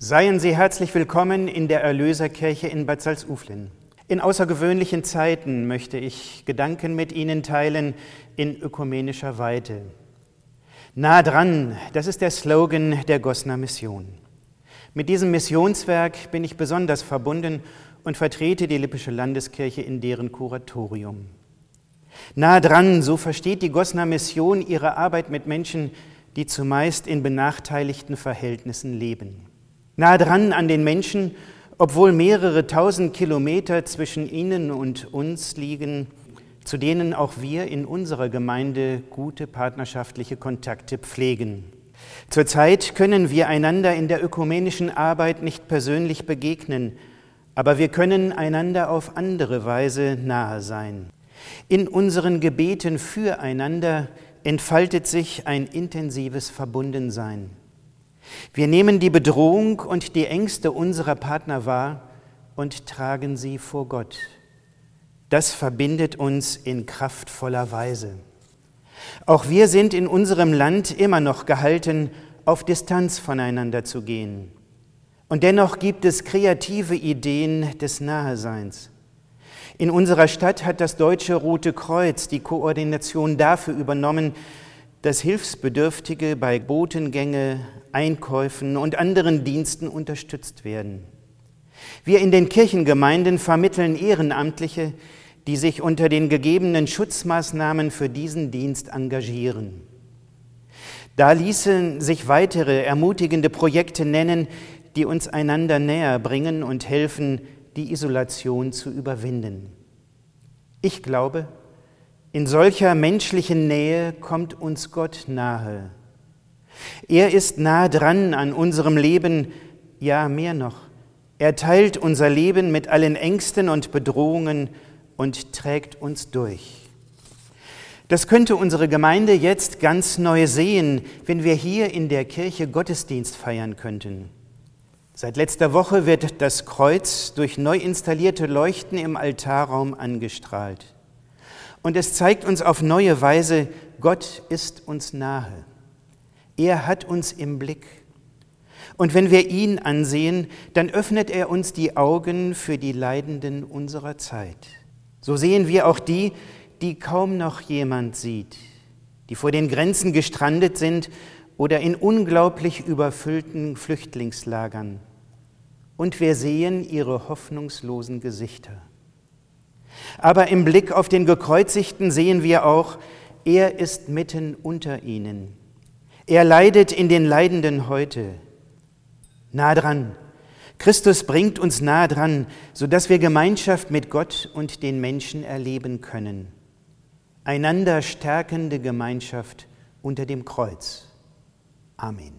Seien Sie herzlich willkommen in der Erlöserkirche in Bad Salzuflen. In außergewöhnlichen Zeiten möchte ich Gedanken mit Ihnen teilen in ökumenischer Weite. Nah dran, das ist der Slogan der Gosner Mission. Mit diesem Missionswerk bin ich besonders verbunden und vertrete die Lippische Landeskirche in deren Kuratorium. Nah dran, so versteht die Gosner Mission ihre Arbeit mit Menschen, die zumeist in benachteiligten Verhältnissen leben nah dran an den Menschen, obwohl mehrere tausend Kilometer zwischen ihnen und uns liegen, zu denen auch wir in unserer Gemeinde gute partnerschaftliche Kontakte pflegen. Zurzeit können wir einander in der ökumenischen Arbeit nicht persönlich begegnen, aber wir können einander auf andere Weise nahe sein. In unseren Gebeten füreinander entfaltet sich ein intensives Verbundensein. Wir nehmen die Bedrohung und die Ängste unserer Partner wahr und tragen sie vor Gott. Das verbindet uns in kraftvoller Weise. Auch wir sind in unserem Land immer noch gehalten, auf Distanz voneinander zu gehen. Und dennoch gibt es kreative Ideen des Naheseins. In unserer Stadt hat das Deutsche Rote Kreuz die Koordination dafür übernommen, dass Hilfsbedürftige bei Botengänge, Einkäufen und anderen Diensten unterstützt werden. Wir in den Kirchengemeinden vermitteln Ehrenamtliche, die sich unter den gegebenen Schutzmaßnahmen für diesen Dienst engagieren. Da ließen sich weitere ermutigende Projekte nennen, die uns einander näher bringen und helfen, die Isolation zu überwinden. Ich glaube, in solcher menschlichen Nähe kommt uns Gott nahe. Er ist nah dran an unserem Leben, ja mehr noch. Er teilt unser Leben mit allen Ängsten und Bedrohungen und trägt uns durch. Das könnte unsere Gemeinde jetzt ganz neu sehen, wenn wir hier in der Kirche Gottesdienst feiern könnten. Seit letzter Woche wird das Kreuz durch neu installierte Leuchten im Altarraum angestrahlt. Und es zeigt uns auf neue Weise, Gott ist uns nahe. Er hat uns im Blick. Und wenn wir ihn ansehen, dann öffnet er uns die Augen für die Leidenden unserer Zeit. So sehen wir auch die, die kaum noch jemand sieht, die vor den Grenzen gestrandet sind oder in unglaublich überfüllten Flüchtlingslagern. Und wir sehen ihre hoffnungslosen Gesichter. Aber im Blick auf den Gekreuzigten sehen wir auch, er ist mitten unter ihnen. Er leidet in den Leidenden heute. Nah dran. Christus bringt uns nah dran, sodass wir Gemeinschaft mit Gott und den Menschen erleben können. Einander stärkende Gemeinschaft unter dem Kreuz. Amen.